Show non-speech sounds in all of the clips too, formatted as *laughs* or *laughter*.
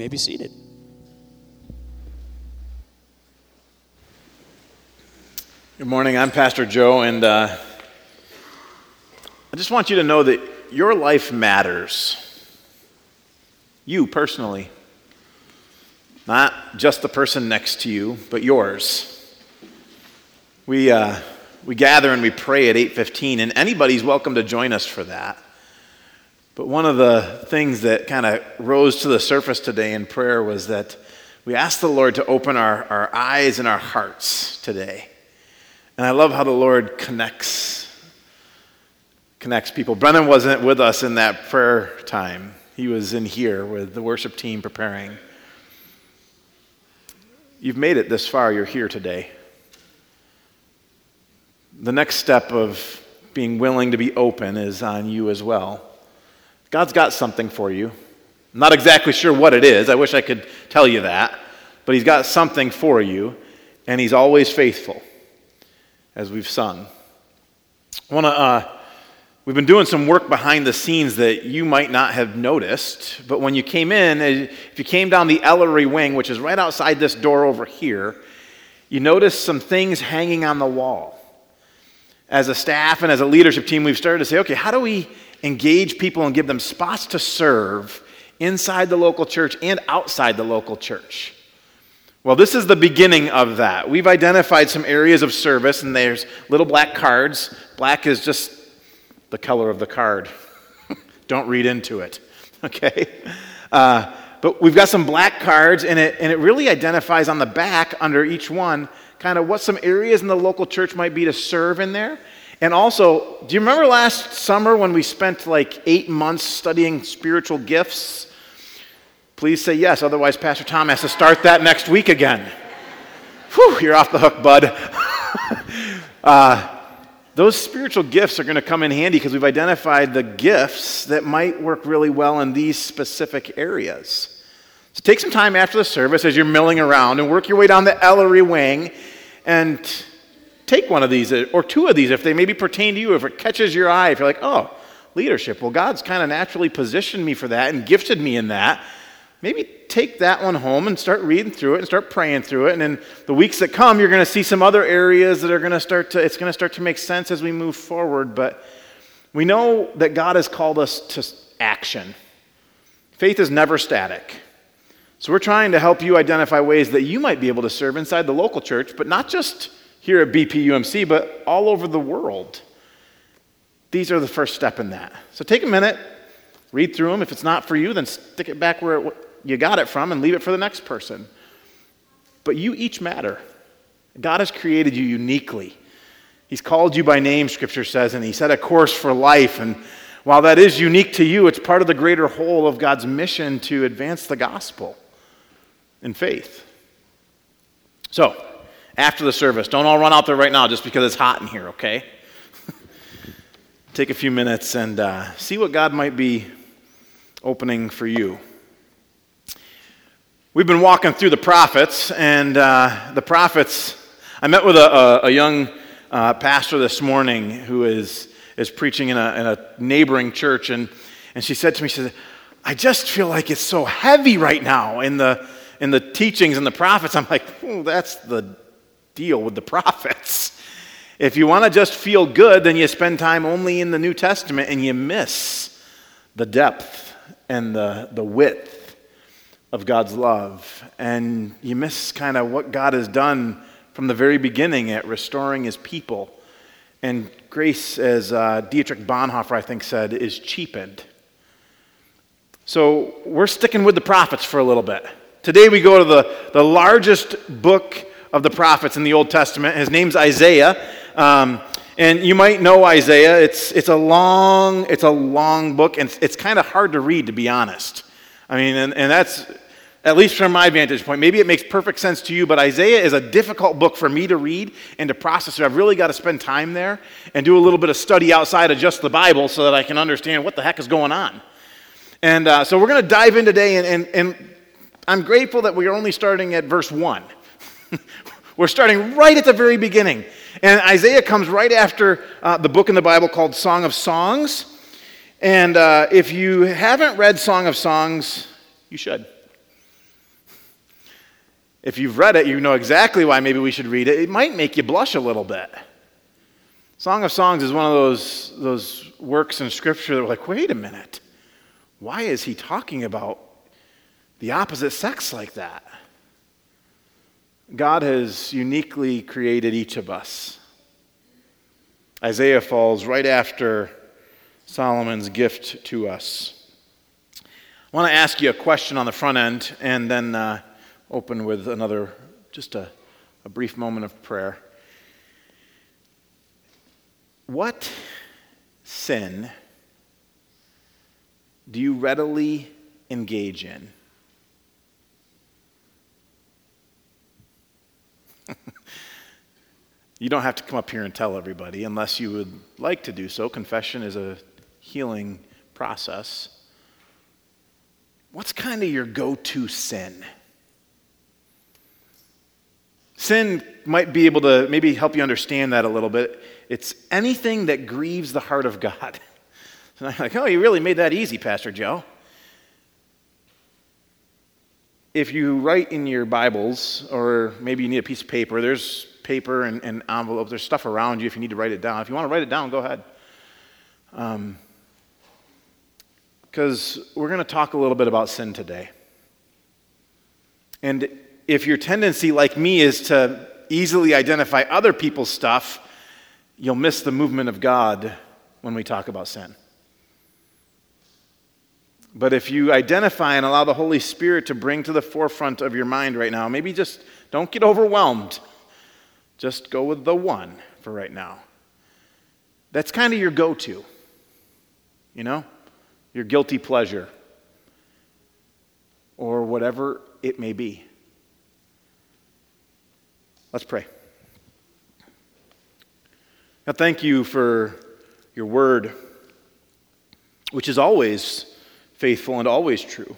may be seated. Good morning. I'm Pastor Joe, and uh, I just want you to know that your life matters. You personally. Not just the person next to you, but yours. We, uh, we gather and we pray at 8.15, and anybody's welcome to join us for that. But one of the things that kind of rose to the surface today in prayer was that we asked the Lord to open our, our eyes and our hearts today and I love how the Lord connects connects people. Brennan wasn't with us in that prayer time. He was in here with the worship team preparing. You've made it this far. You're here today. The next step of being willing to be open is on you as well. God's got something for you. I'm not exactly sure what it is. I wish I could tell you that. But He's got something for you, and He's always faithful as we've sung. I want to. Uh, we've been doing some work behind the scenes that you might not have noticed, but when you came in, if you came down the Ellery wing, which is right outside this door over here, you noticed some things hanging on the wall. As a staff and as a leadership team, we've started to say, okay, how do we engage people and give them spots to serve inside the local church and outside the local church? Well, this is the beginning of that. We've identified some areas of service, and there's little black cards. Black is just the color of the card. *laughs* Don't read into it, *laughs* okay? Uh, but we've got some black cards, and it, and it really identifies on the back under each one kind of what some areas in the local church might be to serve in there. And also, do you remember last summer when we spent like eight months studying spiritual gifts? Please say yes, otherwise, Pastor Tom has to start that next week again. Whew, you're off the hook, bud. *laughs* uh, those spiritual gifts are going to come in handy because we've identified the gifts that might work really well in these specific areas. So take some time after the service as you're milling around and work your way down the Ellery wing and take one of these or two of these if they maybe pertain to you, if it catches your eye, if you're like, oh, leadership. Well, God's kind of naturally positioned me for that and gifted me in that maybe take that one home and start reading through it and start praying through it. And in the weeks that come, you're going to see some other areas that are going to start to, it's going to start to make sense as we move forward. But we know that God has called us to action. Faith is never static. So we're trying to help you identify ways that you might be able to serve inside the local church, but not just here at BPUMC, but all over the world. These are the first step in that. So take a minute, read through them. If it's not for you, then stick it back where it you got it from and leave it for the next person. But you each matter. God has created you uniquely. He's called you by name, Scripture says, and He set a course for life. And while that is unique to you, it's part of the greater whole of God's mission to advance the gospel in faith. So, after the service, don't all run out there right now just because it's hot in here, okay? *laughs* Take a few minutes and uh, see what God might be opening for you. We've been walking through the prophets, and uh, the prophets. I met with a, a, a young uh, pastor this morning who is, is preaching in a, in a neighboring church, and, and she said to me, She said, I just feel like it's so heavy right now in the, in the teachings and the prophets. I'm like, that's the deal with the *laughs* prophets. If you want to just feel good, then you spend time only in the New Testament and you miss the depth and the, the width of God's love. And you miss kind of what God has done from the very beginning at restoring his people. And grace, as uh, Dietrich Bonhoeffer, I think, said, is cheapened. So we're sticking with the prophets for a little bit. Today we go to the, the largest book of the prophets in the Old Testament. His name's Isaiah. Um, and you might know Isaiah. It's, it's, a, long, it's a long book, and it's, it's kind of hard to read, to be honest. I mean, and, and that's, at least from my vantage point. Maybe it makes perfect sense to you, but Isaiah is a difficult book for me to read and to process. So I've really got to spend time there and do a little bit of study outside of just the Bible so that I can understand what the heck is going on. And uh, so we're going to dive in today, and, and, and I'm grateful that we're only starting at verse 1. *laughs* we're starting right at the very beginning. And Isaiah comes right after uh, the book in the Bible called Song of Songs. And uh, if you haven't read Song of Songs, you should. If you've read it, you know exactly why maybe we should read it. It might make you blush a little bit. Song of Songs is one of those, those works in Scripture that are like, wait a minute. Why is he talking about the opposite sex like that? God has uniquely created each of us. Isaiah falls right after Solomon's gift to us. I want to ask you a question on the front end and then uh, open with another, just a, a brief moment of prayer. What sin do you readily engage in? *laughs* you don't have to come up here and tell everybody unless you would like to do so. Confession is a healing process. What's kind of your go to sin? Sin might be able to maybe help you understand that a little bit. It's anything that grieves the heart of God. *laughs* And I'm like, oh, you really made that easy, Pastor Joe. If you write in your Bibles, or maybe you need a piece of paper, there's paper and, and there's stuff around you if you need to write it down. If you want to write it down, go ahead. Because um, we're going to talk a little bit about sin today. And if your tendency, like me, is to easily identify other people's stuff, you'll miss the movement of God when we talk about sin. But if you identify and allow the Holy Spirit to bring to the forefront of your mind right now, maybe just don't get overwhelmed. Just go with the one for right now. That's kind of your go to, you know, your guilty pleasure, or whatever it may be. Let's pray. Now, thank you for your word, which is always faithful and always true.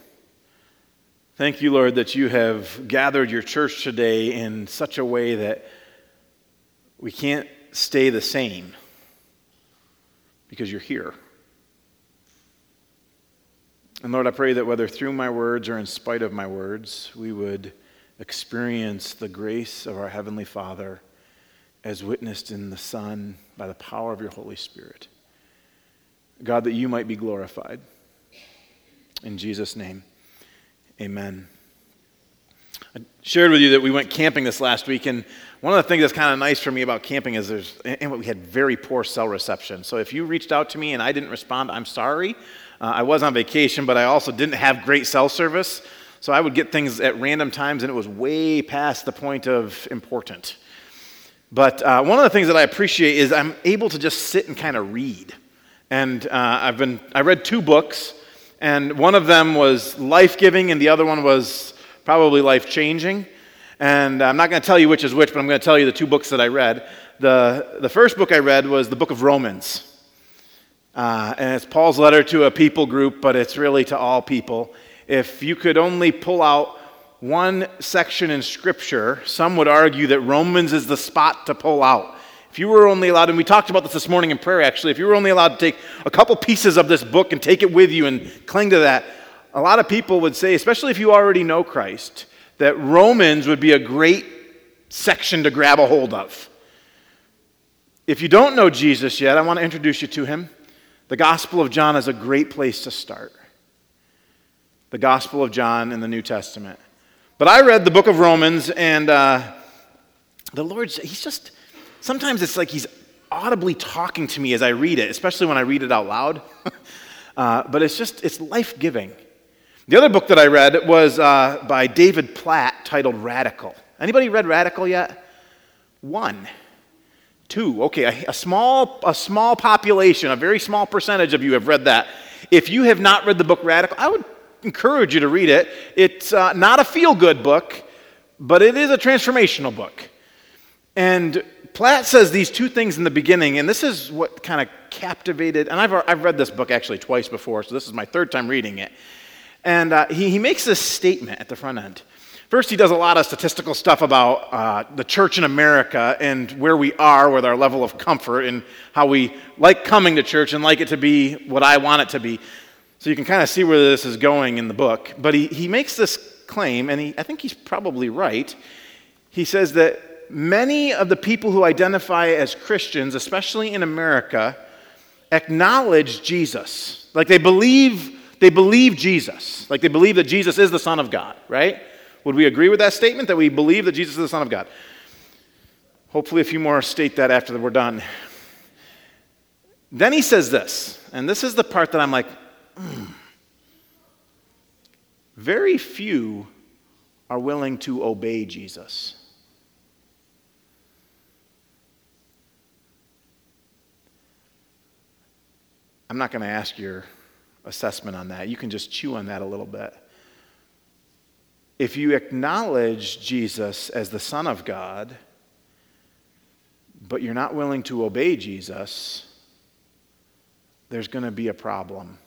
Thank you, Lord, that you have gathered your church today in such a way that we can't stay the same because you're here. And Lord, I pray that whether through my words or in spite of my words, we would experience the grace of our Heavenly Father as witnessed in the Son by the power of your Holy Spirit. God, that you might be glorified. In Jesus' name, amen. I shared with you that we went camping this last week, and one of the things that's kind of nice for me about camping is there's, and we had very poor cell reception. So if you reached out to me and I didn't respond, I'm sorry. Uh, I was on vacation, but I also didn't have great cell service. So I would get things at random times, and it was way past the point of important. But uh, one of the things that I appreciate is I'm able to just sit and kind of read. And uh, I've been, I read two books and one of them was life giving, and the other one was probably life changing. And I'm not going to tell you which is which, but I'm going to tell you the two books that I read. The, the first book I read was the book of Romans. Uh, and it's Paul's letter to a people group, but it's really to all people. If you could only pull out one section in Scripture, some would argue that Romans is the spot to pull out. If you were only allowed, and we talked about this this morning in prayer actually, if you were only allowed to take a couple pieces of this book and take it with you and cling to that, a lot of people would say, especially if you already know Christ, that Romans would be a great section to grab a hold of. If you don't know Jesus yet, I want to introduce you to him. The Gospel of John is a great place to start. The Gospel of John in the New Testament. But I read the book of Romans, and uh, the Lord's, he's just, sometimes it's like he's audibly talking to me as I read it, especially when I read it out loud. *laughs* uh, but it's just, it's life giving. The other book that I read was uh, by David Platt titled Radical. Anybody read Radical yet? One. Two. Okay, a, a, small, a small population, a very small percentage of you have read that. If you have not read the book Radical, I would encourage you to read it. It's uh, not a feel good book, but it is a transformational book. And Platt says these two things in the beginning, and this is what kind of captivated, and I've, I've read this book actually twice before, so this is my third time reading it. And uh, he, he makes this statement at the front end. First, he does a lot of statistical stuff about uh, the church in America and where we are with our level of comfort and how we like coming to church and like it to be what I want it to be. So you can kind of see where this is going in the book. But he, he makes this claim, and he, I think he's probably right. He says that many of the people who identify as Christians, especially in America, acknowledge Jesus. Like they believe, they believe Jesus. Like they believe that Jesus is the Son of God, right? Would we agree with that statement that we believe that Jesus is the Son of God? Hopefully, a few more state that after we're done. Then he says this, and this is the part that I'm like, mm. very few are willing to obey Jesus. I'm not going to ask your assessment on that. You can just chew on that a little bit. If you acknowledge Jesus as the Son of God, but you're not willing to obey Jesus, there's going to be a problem.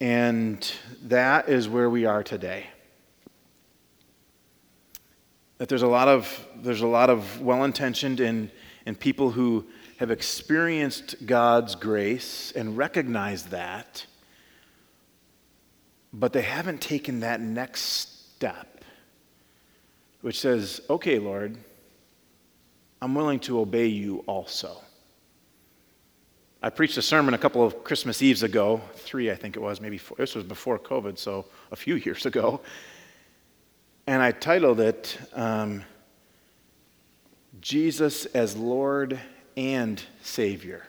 And that is where we are today. That there's a lot of, there's a lot of well intentioned and, and people who have experienced God's grace and recognize that, but they haven't taken that next step, which says, okay, Lord, I'm willing to obey you also. I preached a sermon a couple of Christmas Eves ago, three, I think it was, maybe four. This was before COVID, so a few *laughs* years ago. And I titled it um, Jesus as Lord and Savior.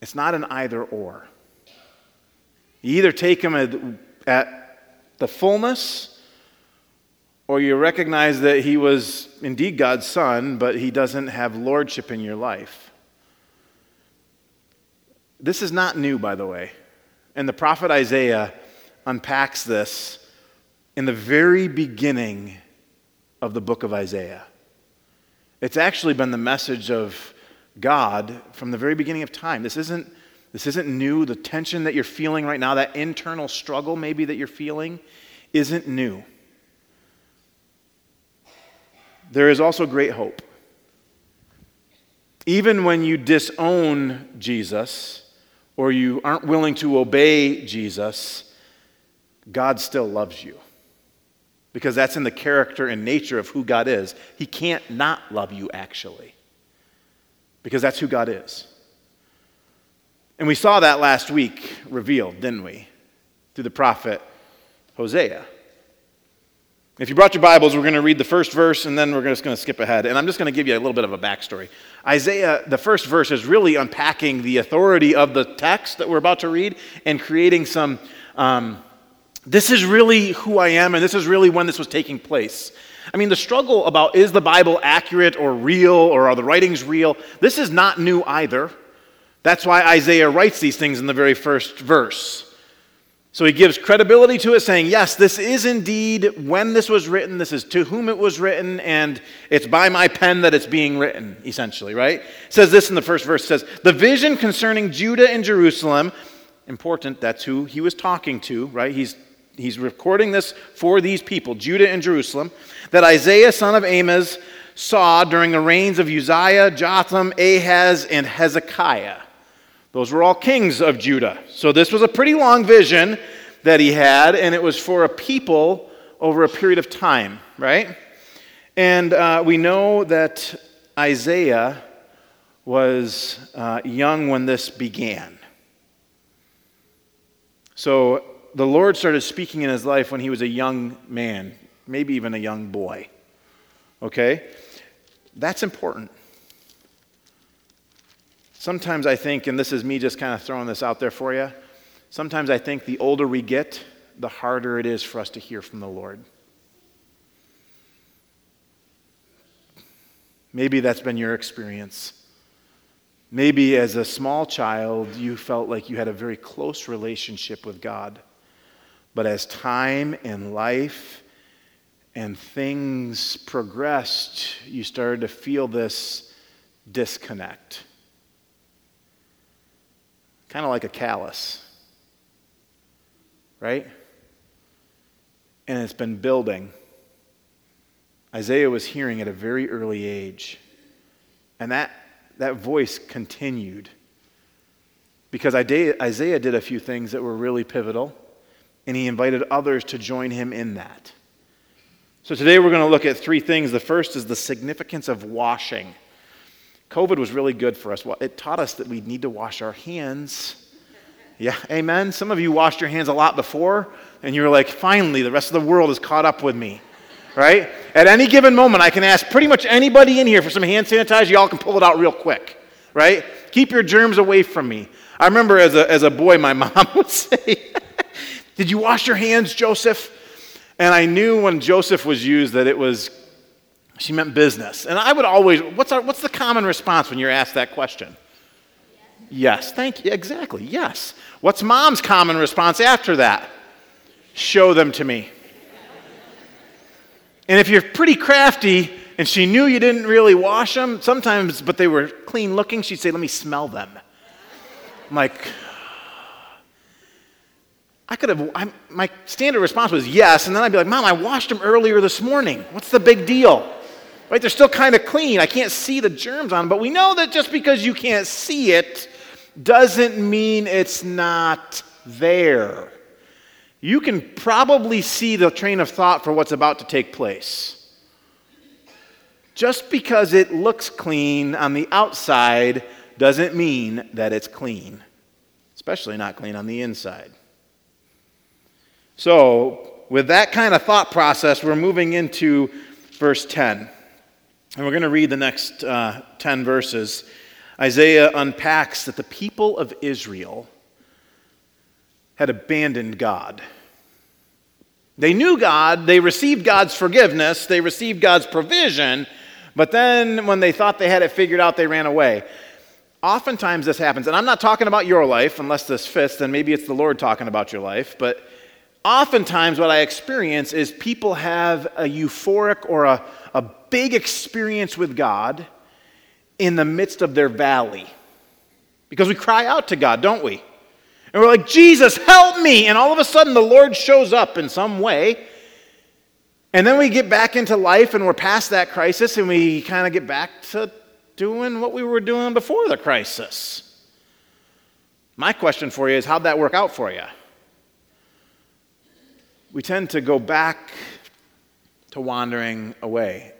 It's not an either or. You either take Him at, at the fullness, or you recognize that He was indeed God's Son, but He doesn't have lordship in your life. This is not new, by the way. And the prophet Isaiah unpacks this in the very beginning of the book of Isaiah. It's actually been the message of God from the very beginning of time. This isn't, this isn't new. The tension that you're feeling right now, that internal struggle maybe that you're feeling, isn't new. There is also great hope. Even when you disown Jesus, or you aren't willing to obey Jesus, God still loves you. Because that's in the character and nature of who God is. He can't not love you, actually, because that's who God is. And we saw that last week revealed, didn't we? Through the prophet Hosea. If you brought your Bibles, we're going to read the first verse and then we're just going to skip ahead. And I'm just going to give you a little bit of a backstory. Isaiah, the first verse, is really unpacking the authority of the text that we're about to read and creating some. Um, this is really who I am, and this is really when this was taking place. I mean, the struggle about is the Bible accurate or real or are the writings real? This is not new either. That's why Isaiah writes these things in the very first verse. So he gives credibility to it, saying, Yes, this is indeed when this was written, this is to whom it was written, and it's by my pen that it's being written, essentially, right? It says this in the first verse says, The vision concerning Judah and Jerusalem, important, that's who he was talking to, right? He's, he's recording this for these people, Judah and Jerusalem, that Isaiah, son of Amos, saw during the reigns of Uzziah, Jotham, Ahaz, and Hezekiah. Those were all kings of Judah. So this was a pretty long vision that he had, and it was for a people over a period of time, right? And uh, we know that Isaiah was uh, young when this began. So the Lord started speaking in his life when he was a young man, maybe even a young boy. Okay? That's important. Sometimes I think, and this is me just kind of throwing this out there for you, sometimes I think the older we get, the harder it is for us to hear from the Lord. Maybe that's been your experience. Maybe as a small child, you felt like you had a very close relationship with God. But as time and life and things progressed, you started to feel this disconnect kind of like a callus, right? And it's been building. Isaiah was hearing at a very early age. And that, that voice continued because Isaiah did a few things that were really pivotal, and he invited others to join him in that. So today we're going to look at three things. The first is the significance of washing. COVID was really good for us. It taught us that we need to wash our hands. Yeah, amen. Some of you washed your hands a lot before, and you were like, finally, the rest of the world is caught up with me. Right? At any given moment, I can ask pretty much anybody in here for some hand sanitizer. Y'all can pull it out real quick. Right? Keep your germs away from me. I remember as a, as a boy, my *laughs* mom would say, Did you wash your hands, Joseph? And I knew when Joseph was used that it was she meant business. And I would always, what's, our, what's the common response when you're asked that question? Yes. yes. Thank you. Exactly. Yes. What's mom's common response after that? Show them to me. and if you're pretty crafty and she knew you didn't really wash them, sometimes, but they were clean looking, she'd say, Let me smell them. I'm like, I could have, I, my standard response was yes, and then I'd be like, Mom, I washed them earlier this morning. What's the big deal? Right? They're still kind of clean. I can't see the germs on them. But we know that just because you can't see it doesn't mean it's not there. You can probably see the train of thought for what's about to take place. Just because it looks clean on the outside doesn't mean that it's clean, especially not clean on the inside. So, with that kind of thought process, we're moving into verse 10. And we're going to read the next uh, 10 verses. Isaiah unpacks that the people of Israel had abandoned God. They knew God, they received God's forgiveness, they received God's provision, but then when they thought they had it figured out, they ran away. Oftentimes this happens, and I'm not talking about your life, unless this fits, then maybe it's the Lord talking about your life, but oftentimes what I experience is people have a euphoric or a, a big experience with God in the midst of their valley. Because we cry out to God, don't we? And we're like, Jesus, help me. And all of a sudden, the Lord shows up in some way. And then we get back into life and we're past that crisis and we kind of get back to doing what we were doing before the crisis. My question for you is how'd that work out for you? We tend to go back to wandering away.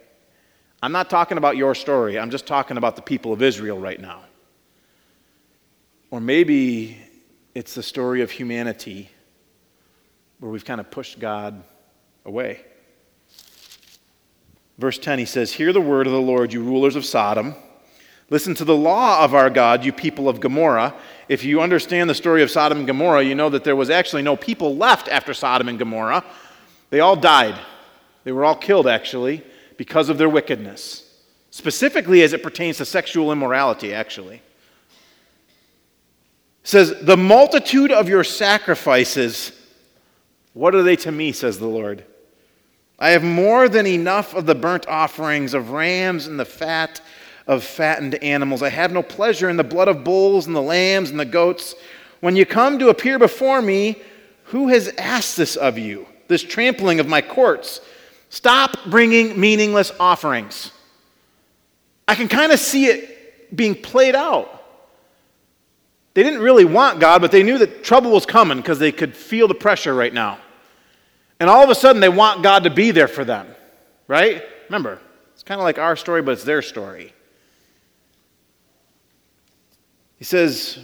I'm not talking about your story, I'm just talking about the people of Israel right now. Or maybe it's the story of humanity where we've kind of pushed God away. Verse 10, he says, Hear the word of the Lord, you rulers of Sodom. Listen to the law of our God, you people of Gomorrah. If you understand the story of Sodom and Gomorrah, you know that there was actually no people left after Sodom and Gomorrah. They all died. They were all killed, actually, because of their wickedness, specifically as it pertains to sexual immorality, actually. It says, The multitude of your sacrifices, what are they to me, says the Lord? I have more than enough of the burnt offerings of rams and the fat of fattened animals. I have no pleasure in the blood of bulls and the lambs and the goats. When you come to appear before me, who has asked this of you, this trampling of my courts? Stop bringing meaningless offerings. I can kind of see it being played out. They didn't really want God, but they knew that trouble was coming because they could feel the pressure right now. And all of a sudden, they want God to be there for them, right? Remember, it's kind of like our story, but it's their story. He says,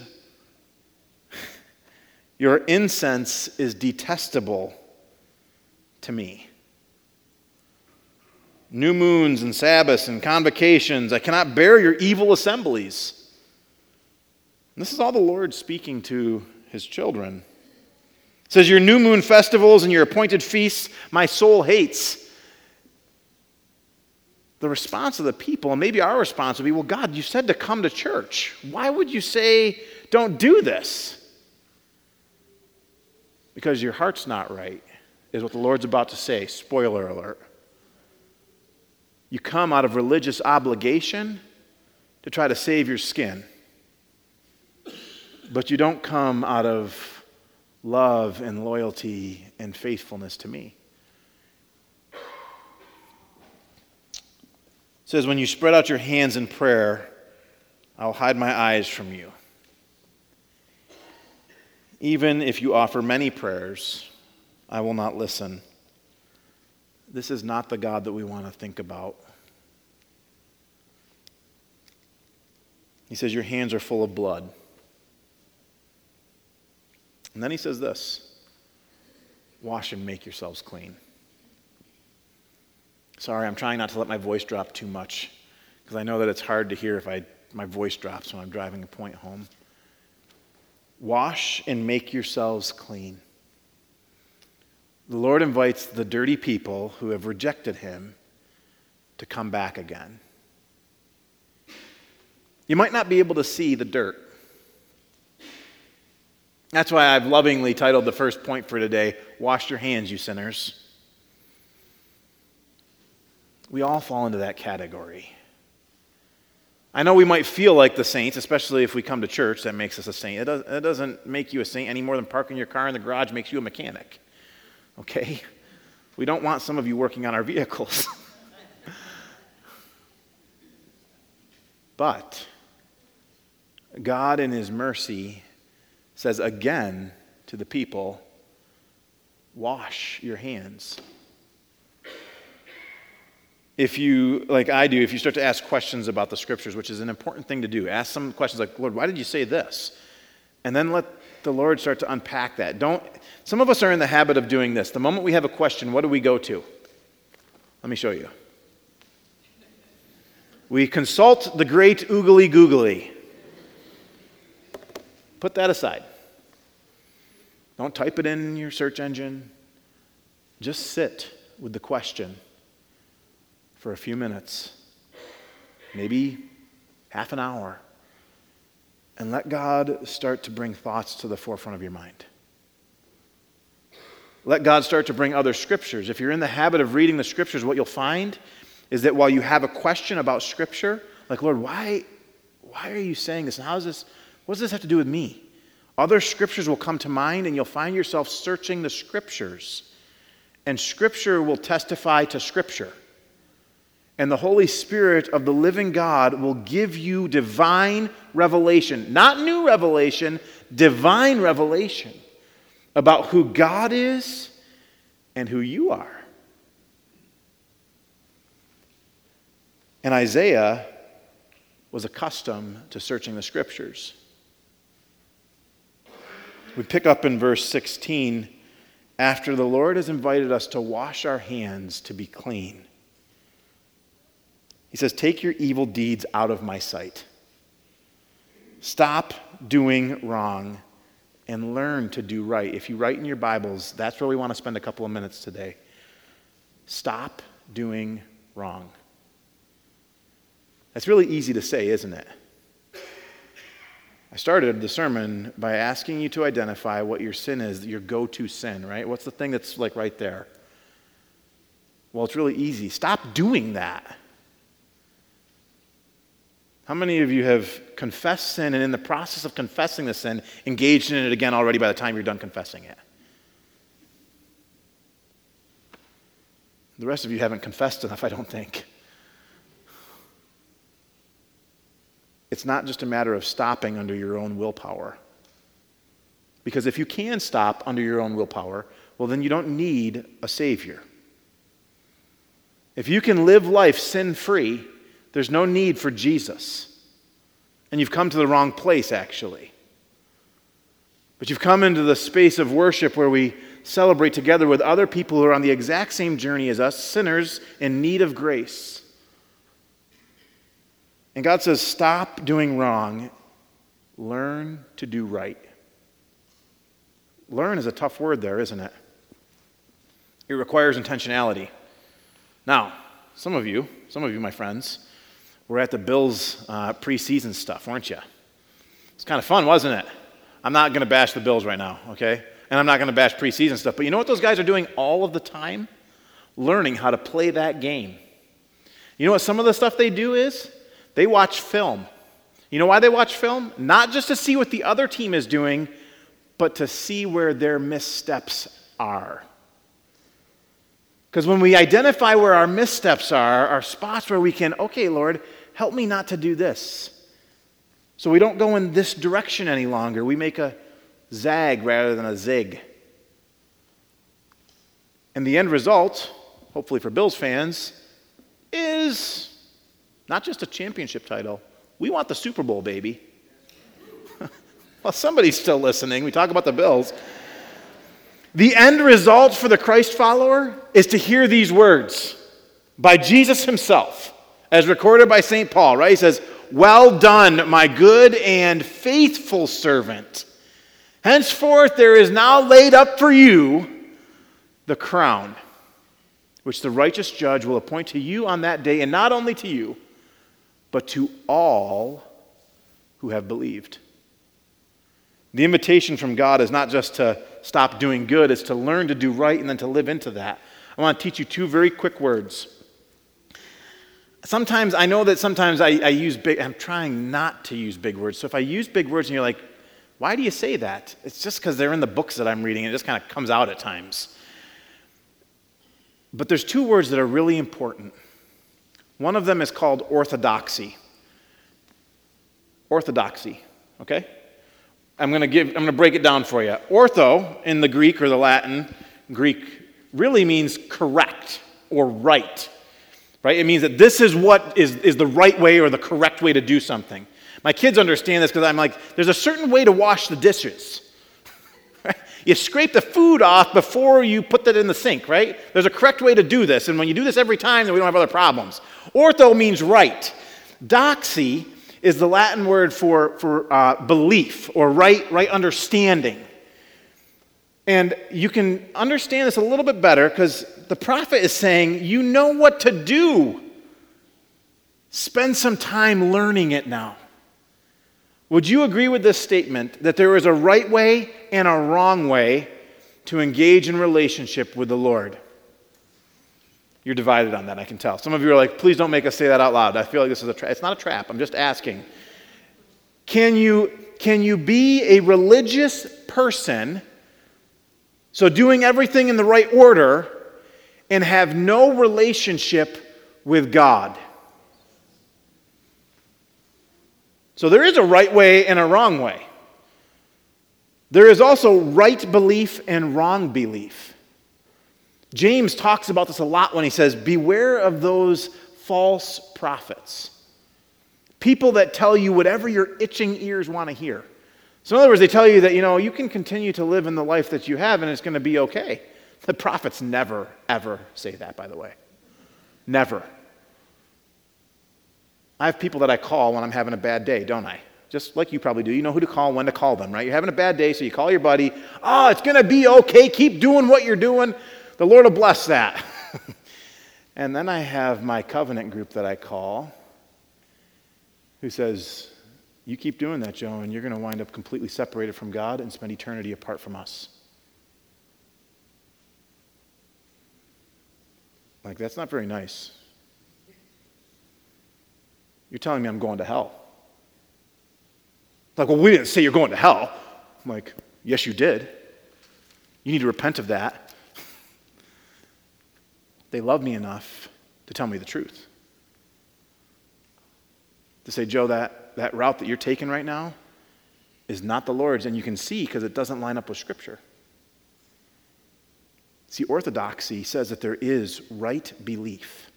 Your incense is detestable to me new moons and Sabbaths and convocations. I cannot bear your evil assemblies. And this is all the Lord speaking to his children. It says, Your new moon festivals and your appointed feasts, my soul hates. The response of the people, and maybe our response would be, Well, God, you said to come to church. Why would you say, Don't do this? Because your heart's not right, is what the Lord's about to say. Spoiler alert. You come out of religious obligation to try to save your skin. But you don't come out of love and loyalty and faithfulness to me. Says, When you spread out your hands in prayer, I'll hide my eyes from you. Even if you offer many prayers, I will not listen. This is not the God that we want to think about. He says, Your hands are full of blood. And then he says this Wash and make yourselves clean. Sorry, I'm trying not to let my voice drop too much because I know that it's hard to hear if I, my voice drops when I'm driving a point home. Wash and make yourselves clean. The Lord invites the dirty people who have rejected him to come back again. You might not be able to see the dirt. That's why I've lovingly titled the first point for today Wash Your Hands, You Sinners. We all fall into that category. I know we might feel like the saints, especially if we come to church, that makes us a saint. It, does, doesn't make you a saint any more than parking your car in the garage makes you a mechanic. Okay? We don't want some of you working on our vehicles. *laughs* but God, in His mercy, says again to the people, Wash your hands. If you, like I do, if you start to ask questions about the scriptures, which is an important thing to do, ask some questions like, Lord, why did you say this? And then let the Lord start to unpack that. Don't, some of us are in the habit of doing this. The moment we have a question, what do we go to? Let me show you. We consult the great oogly googly. Put that aside. Don't type it in your search engine. Just sit with the question for a few minutes, maybe half an hour, and let God start to bring thoughts to the forefront of your mind. Let God start to bring other scriptures. If you're in the habit of reading the scriptures, what you'll find is that while you have a question about scripture, like, Lord, why, why are you saying this? And how does this, what does this have to do with me? Other scriptures will come to mind, and you'll find yourself searching the scriptures. And scripture will testify to scripture. And the Holy Spirit of the living God will give you divine revelation, not new revelation, divine revelation about who God is and who you are. And Isaiah was accustomed to searching the scriptures. We pick up in verse 16 after the Lord has invited us to wash our hands to be clean. He says, Take your evil deeds out of my sight. Stop doing wrong and learn to do right. If you write in your Bibles, that's where we want to spend a couple of minutes today. Stop doing wrong. That's really easy to say, isn't it? I started the sermon by asking you to identify what your sin is, your go to sin, right? What's the thing that's like right there? Well, it's really easy. Stop doing that. How many of you have confessed sin and in the process of confessing the sin, engaged in it again already by the time you're done confessing it? The rest of you haven't confessed enough, I don't think. It's not just a matter of stopping under your own willpower. Because if you can stop under your own willpower, well, then you don't need a Savior. If you can live life sin free, there's no need for Jesus. And you've come to the wrong place, actually. But you've come into the space of worship where we celebrate together with other people who are on the exact same journey as us, sinners in need of grace. And God says, Stop doing wrong, learn to do right. Learn is a tough word there, isn't it? It requires intentionality. Now, some of you, some of you, my friends, were at the Bills uh, preseason stuff, weren't you? It's kind of fun, wasn't it? I'm not going to bash the Bills right now, okay? And I'm not going to bash preseason stuff. But you know what those guys are doing all of the time? Learning how to play that game. You know what some of the stuff they do is? They watch film. You know why they watch film? Not just to see what the other team is doing, but to see where their missteps are. Because when we identify where our missteps are, our spots where we can, okay, Lord, help me not to do this. So we don't go in this direction any longer. We make a zag rather than a zig. And the end result, hopefully for Bills fans, is not just a championship title. We want the Super Bowl, baby. *laughs* well, somebody's still listening. We talk about the Bills. The end result for the Christ follower is to hear these words by Jesus himself, as recorded by St. Paul, right? He says, Well done, my good and faithful servant. Henceforth, there is now laid up for you the crown, which the righteous judge will appoint to you on that day, and not only to you, but to all who have believed. The invitation from God is not just to stop doing good, it's to learn to do right and then to live into that. I want to teach you two very quick words. Sometimes, I know that sometimes I, I use big, I'm trying not to use big words. So if I use big words and you're like, why do you say that? It's just because they're in the books that I'm reading. And It just kind of comes out at times. But there's two words that are really important. One of them is called orthodoxy. Orthodoxy, okay? I'm going to give I'm going to break it down for you. Ortho in the Greek or the Latin, Greek really means correct or right. Right? It means that this is what is, is the right way or the correct way to do something. My kids understand this because I'm like, there's a certain way to wash the dishes. *laughs* Right? You scrape the food off before you put that in the sink, right? There's a correct way to do this. And when you do this every time, then we don't have other problems. Ortho means right. Doxy is the Latin word for, for uh, belief or right, right understanding. And you can understand this a little bit better because the prophet is saying, You know what to do. Spend some time learning it now. Would you agree with this statement that there is a right way and a wrong way to engage in relationship with the Lord? You're divided on that, I can tell. Some of you are like, please don't make us say that out loud. I feel like this is a trap. It's not a trap, I'm just asking. Can you, can you be a religious person, so doing everything in the right order, and have no relationship with God? So there is a right way and a wrong way. There is also right belief and wrong belief. James talks about this a lot when he says, Beware of those false prophets. People that tell you whatever your itching ears want to hear. So, in other words, they tell you that, you know, you can continue to live in the life that you have and it's going to be okay. The prophets never, ever say that, by the way. Never. I have people that I call when I'm having a bad day, don't I? Just like you probably do. You know who to call, when to call them, right? You're having a bad day, so you call your buddy. Oh, it's going to be okay. Keep doing what you're doing. The Lord will bless that. *laughs* and then I have my covenant group that I call who says, You keep doing that, Joe, and you're going to wind up completely separated from God and spend eternity apart from us. Like, that's not very nice. You're telling me I'm going to hell. Like, well, we didn't say you're going to hell. I'm like, yes, you did. You need to repent of that. *laughs* They love me enough to tell me the truth. To say, Joe, that, that route that you're taking right now is not the Lord's, and you can see because it doesn't line up with Scripture. See, orthodoxy says that there is right belief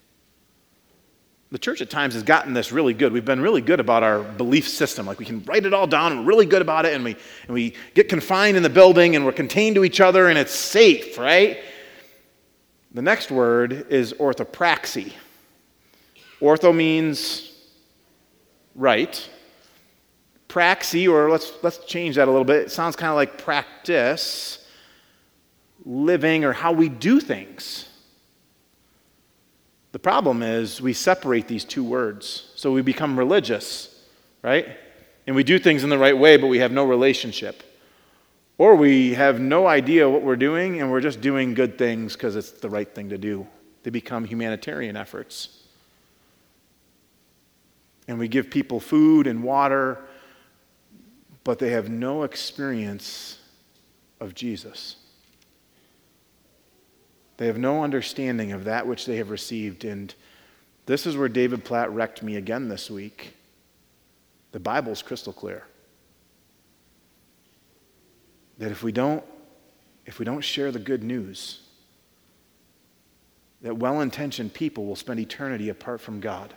the church at times has gotten this really good. We've been really good about our belief system. Like we can write it all down and we're really good about it, and we, and we get confined in the building and we're contained to each other and it's safe, right? The next word is orthopraxy. Ortho means right. Praxy, or let's, let's change that a little bit. It sounds kind of like practice, living, or how we do things. The problem is we separate these two words. So we become religious, right? And we do things in the right way, but we have no relationship. Or we have no idea what we're doing and we're just doing good things because it's the right thing to do. They become humanitarian efforts. And we give people food and water, but they have no experience of Jesus. They have no understanding of that which they have received. And this is where David Platt wrecked me again this week. The Bible's crystal clear. that if we don't if we don't share the good news, that well intentioned people will spend eternity apart from God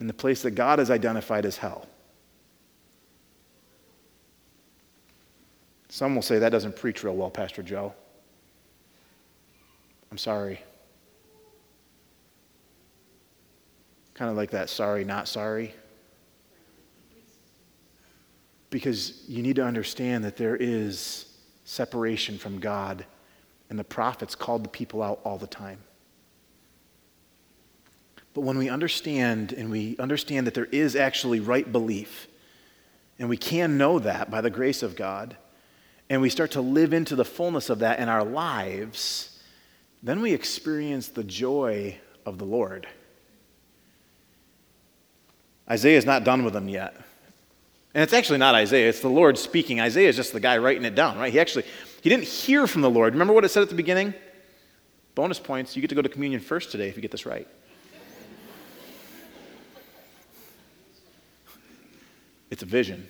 in the place that God has identified as hell. Some will say that doesn't preach real well, Pastor Joe. I'm sorry. Kind of like that sorry, not sorry. Because you need to understand that there is separation from God, and the prophets called the people out all the time. But when we understand and we understand that there is actually right belief, and we can know that by the grace of God, and we start to live into the fullness of that in our lives, then we experience the joy of the Lord. Isaiah is not done with them yet. And it's actually not Isaiah, it's the Lord speaking. Isaiah is just the guy writing it down, right? He actually he didn't hear from the Lord. Remember what it said at the beginning? Bonus points. You get to go to communion first today if you get this right. It's a vision.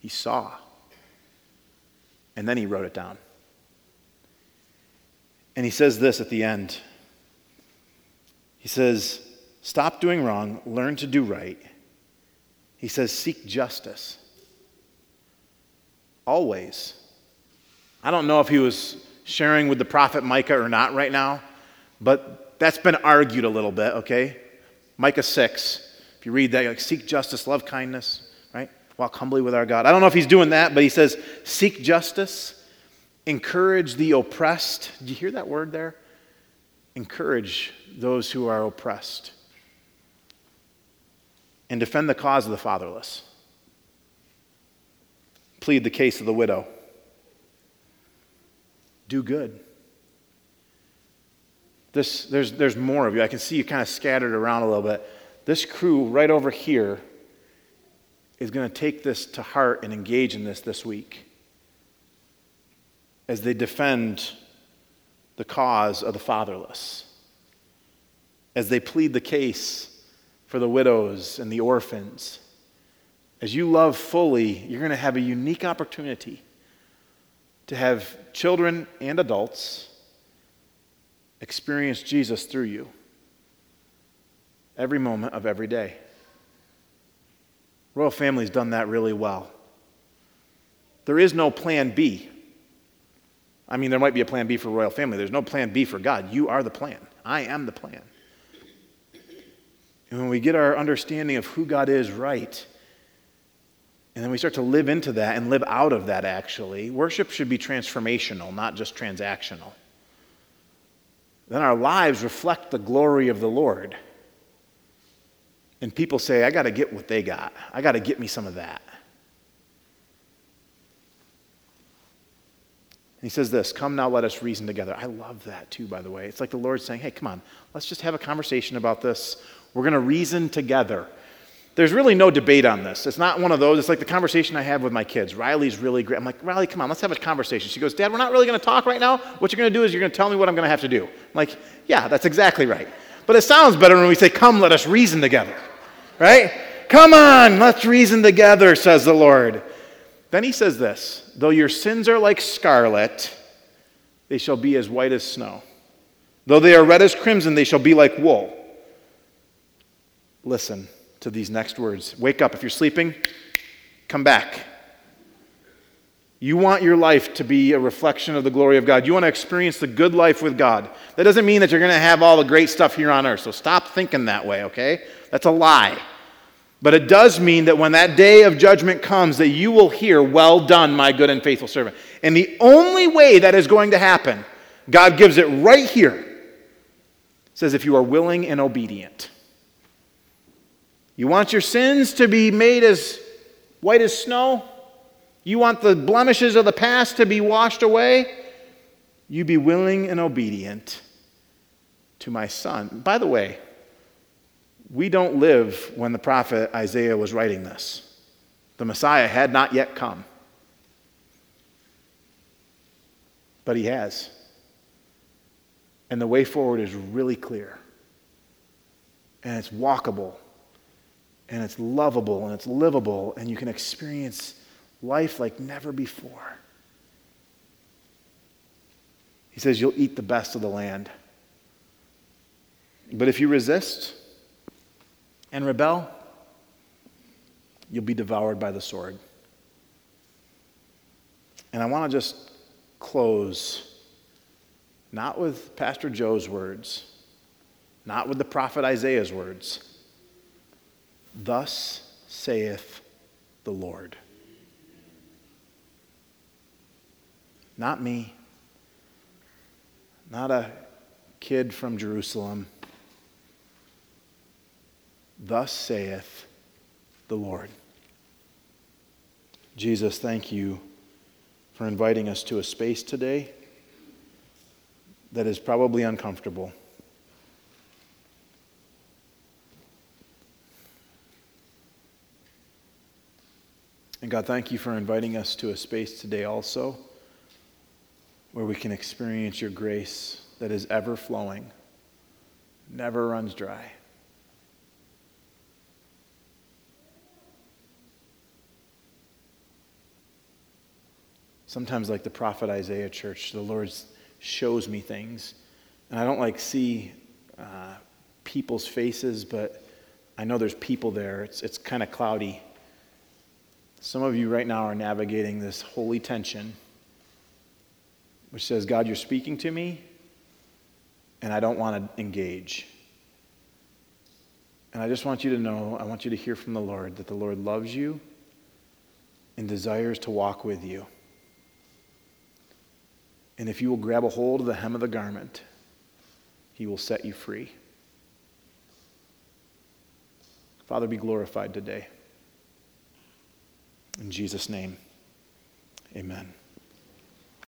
He saw. And then he wrote it down. And he says this at the end. He says, Stop doing wrong, learn to do right. He says, Seek justice. Always. I don't know if he was sharing with the prophet Micah or not right now, but that's been argued a little bit, okay? Micah 6. If you read that, like, seek justice, love kindness, right? Walk humbly with our God. I don't know if he's doing that, but he says, seek justice, encourage the oppressed. Did you hear that word there? Encourage those who are oppressed and defend the cause of the fatherless. Plead the case of the widow. Do good. This, there's, there's more of you. I can see you kind of scattered around a little bit. This crew right over here is going to take this to heart and engage in this this week as they defend the cause of the fatherless, as they plead the case for the widows and the orphans. As you love fully, you're going to have a unique opportunity to have children and adults experience Jesus through you every moment of every day. Royal Family's done that really well. There is no plan B. I mean, there might be a plan B for Royal Family. There's no plan B for God. You are the plan. I am the plan. And when we get our understanding of who God is right, and then we start to live into that and live out of that, actually, worship should be transformational, not just transactional. Then our lives reflect the glory of the Lord. And people say, I got to get what they got. I got to get me some of that. And he says this Come now, let us reason together. I love that too, by the way. It's like the Lord saying, Hey, come on, let's just have a conversation about this. We're going to reason together. There's really no debate on this. It's not one of those. It's like the conversation I have with my kids. Riley's really great. I'm like, Riley, come on, let's have a conversation. She goes, Dad, we're not really going to talk right now. What you're going to do is you're going to tell me what I'm going to have to do. I'm like, yeah, that's exactly right. But it sounds better when we say, Come, let us reason together. Right? Come on, let's reason together, says the Lord. Then he says this Though your sins are like scarlet, they shall be as white as snow. Though they are red as crimson, they shall be like wool. Listen to these next words. Wake up. If you're sleeping, come back. You want your life to be a reflection of the glory of God. You want to experience the good life with God. That doesn't mean that you're going to have all the great stuff here on earth. So stop thinking that way, okay? That's a lie. But it does mean that when that day of judgment comes that you will hear, "Well done, my good and faithful servant." And the only way that is going to happen, God gives it right here. It says if you are willing and obedient. You want your sins to be made as white as snow? You want the blemishes of the past to be washed away? You be willing and obedient to my son. By the way, we don't live when the prophet Isaiah was writing this. The Messiah had not yet come. But he has. And the way forward is really clear. And it's walkable and it's lovable and it's livable, and you can experience life like never before. He says, You'll eat the best of the land. But if you resist and rebel, you'll be devoured by the sword. And I want to just close, not with Pastor Joe's words, not with the prophet Isaiah's words. Thus saith the Lord. Not me, not a kid from Jerusalem. Thus saith the Lord. Jesus, thank you for inviting us to a space today that is probably uncomfortable. And God, thank you for inviting us to a space today also where we can experience your grace that is ever flowing, never runs dry. Sometimes, like the prophet Isaiah church, the Lord shows me things. And I don't like see uh, people's faces, but I know there's people there. It's, it's kind of cloudy. Some of you right now are navigating this holy tension, which says, God, you're speaking to me, and I don't want to engage. And I just want you to know, I want you to hear from the Lord that the Lord loves you and desires to walk with you. And if you will grab a hold of the hem of the garment, he will set you free. Father, be glorified today. In Jesus' name, amen.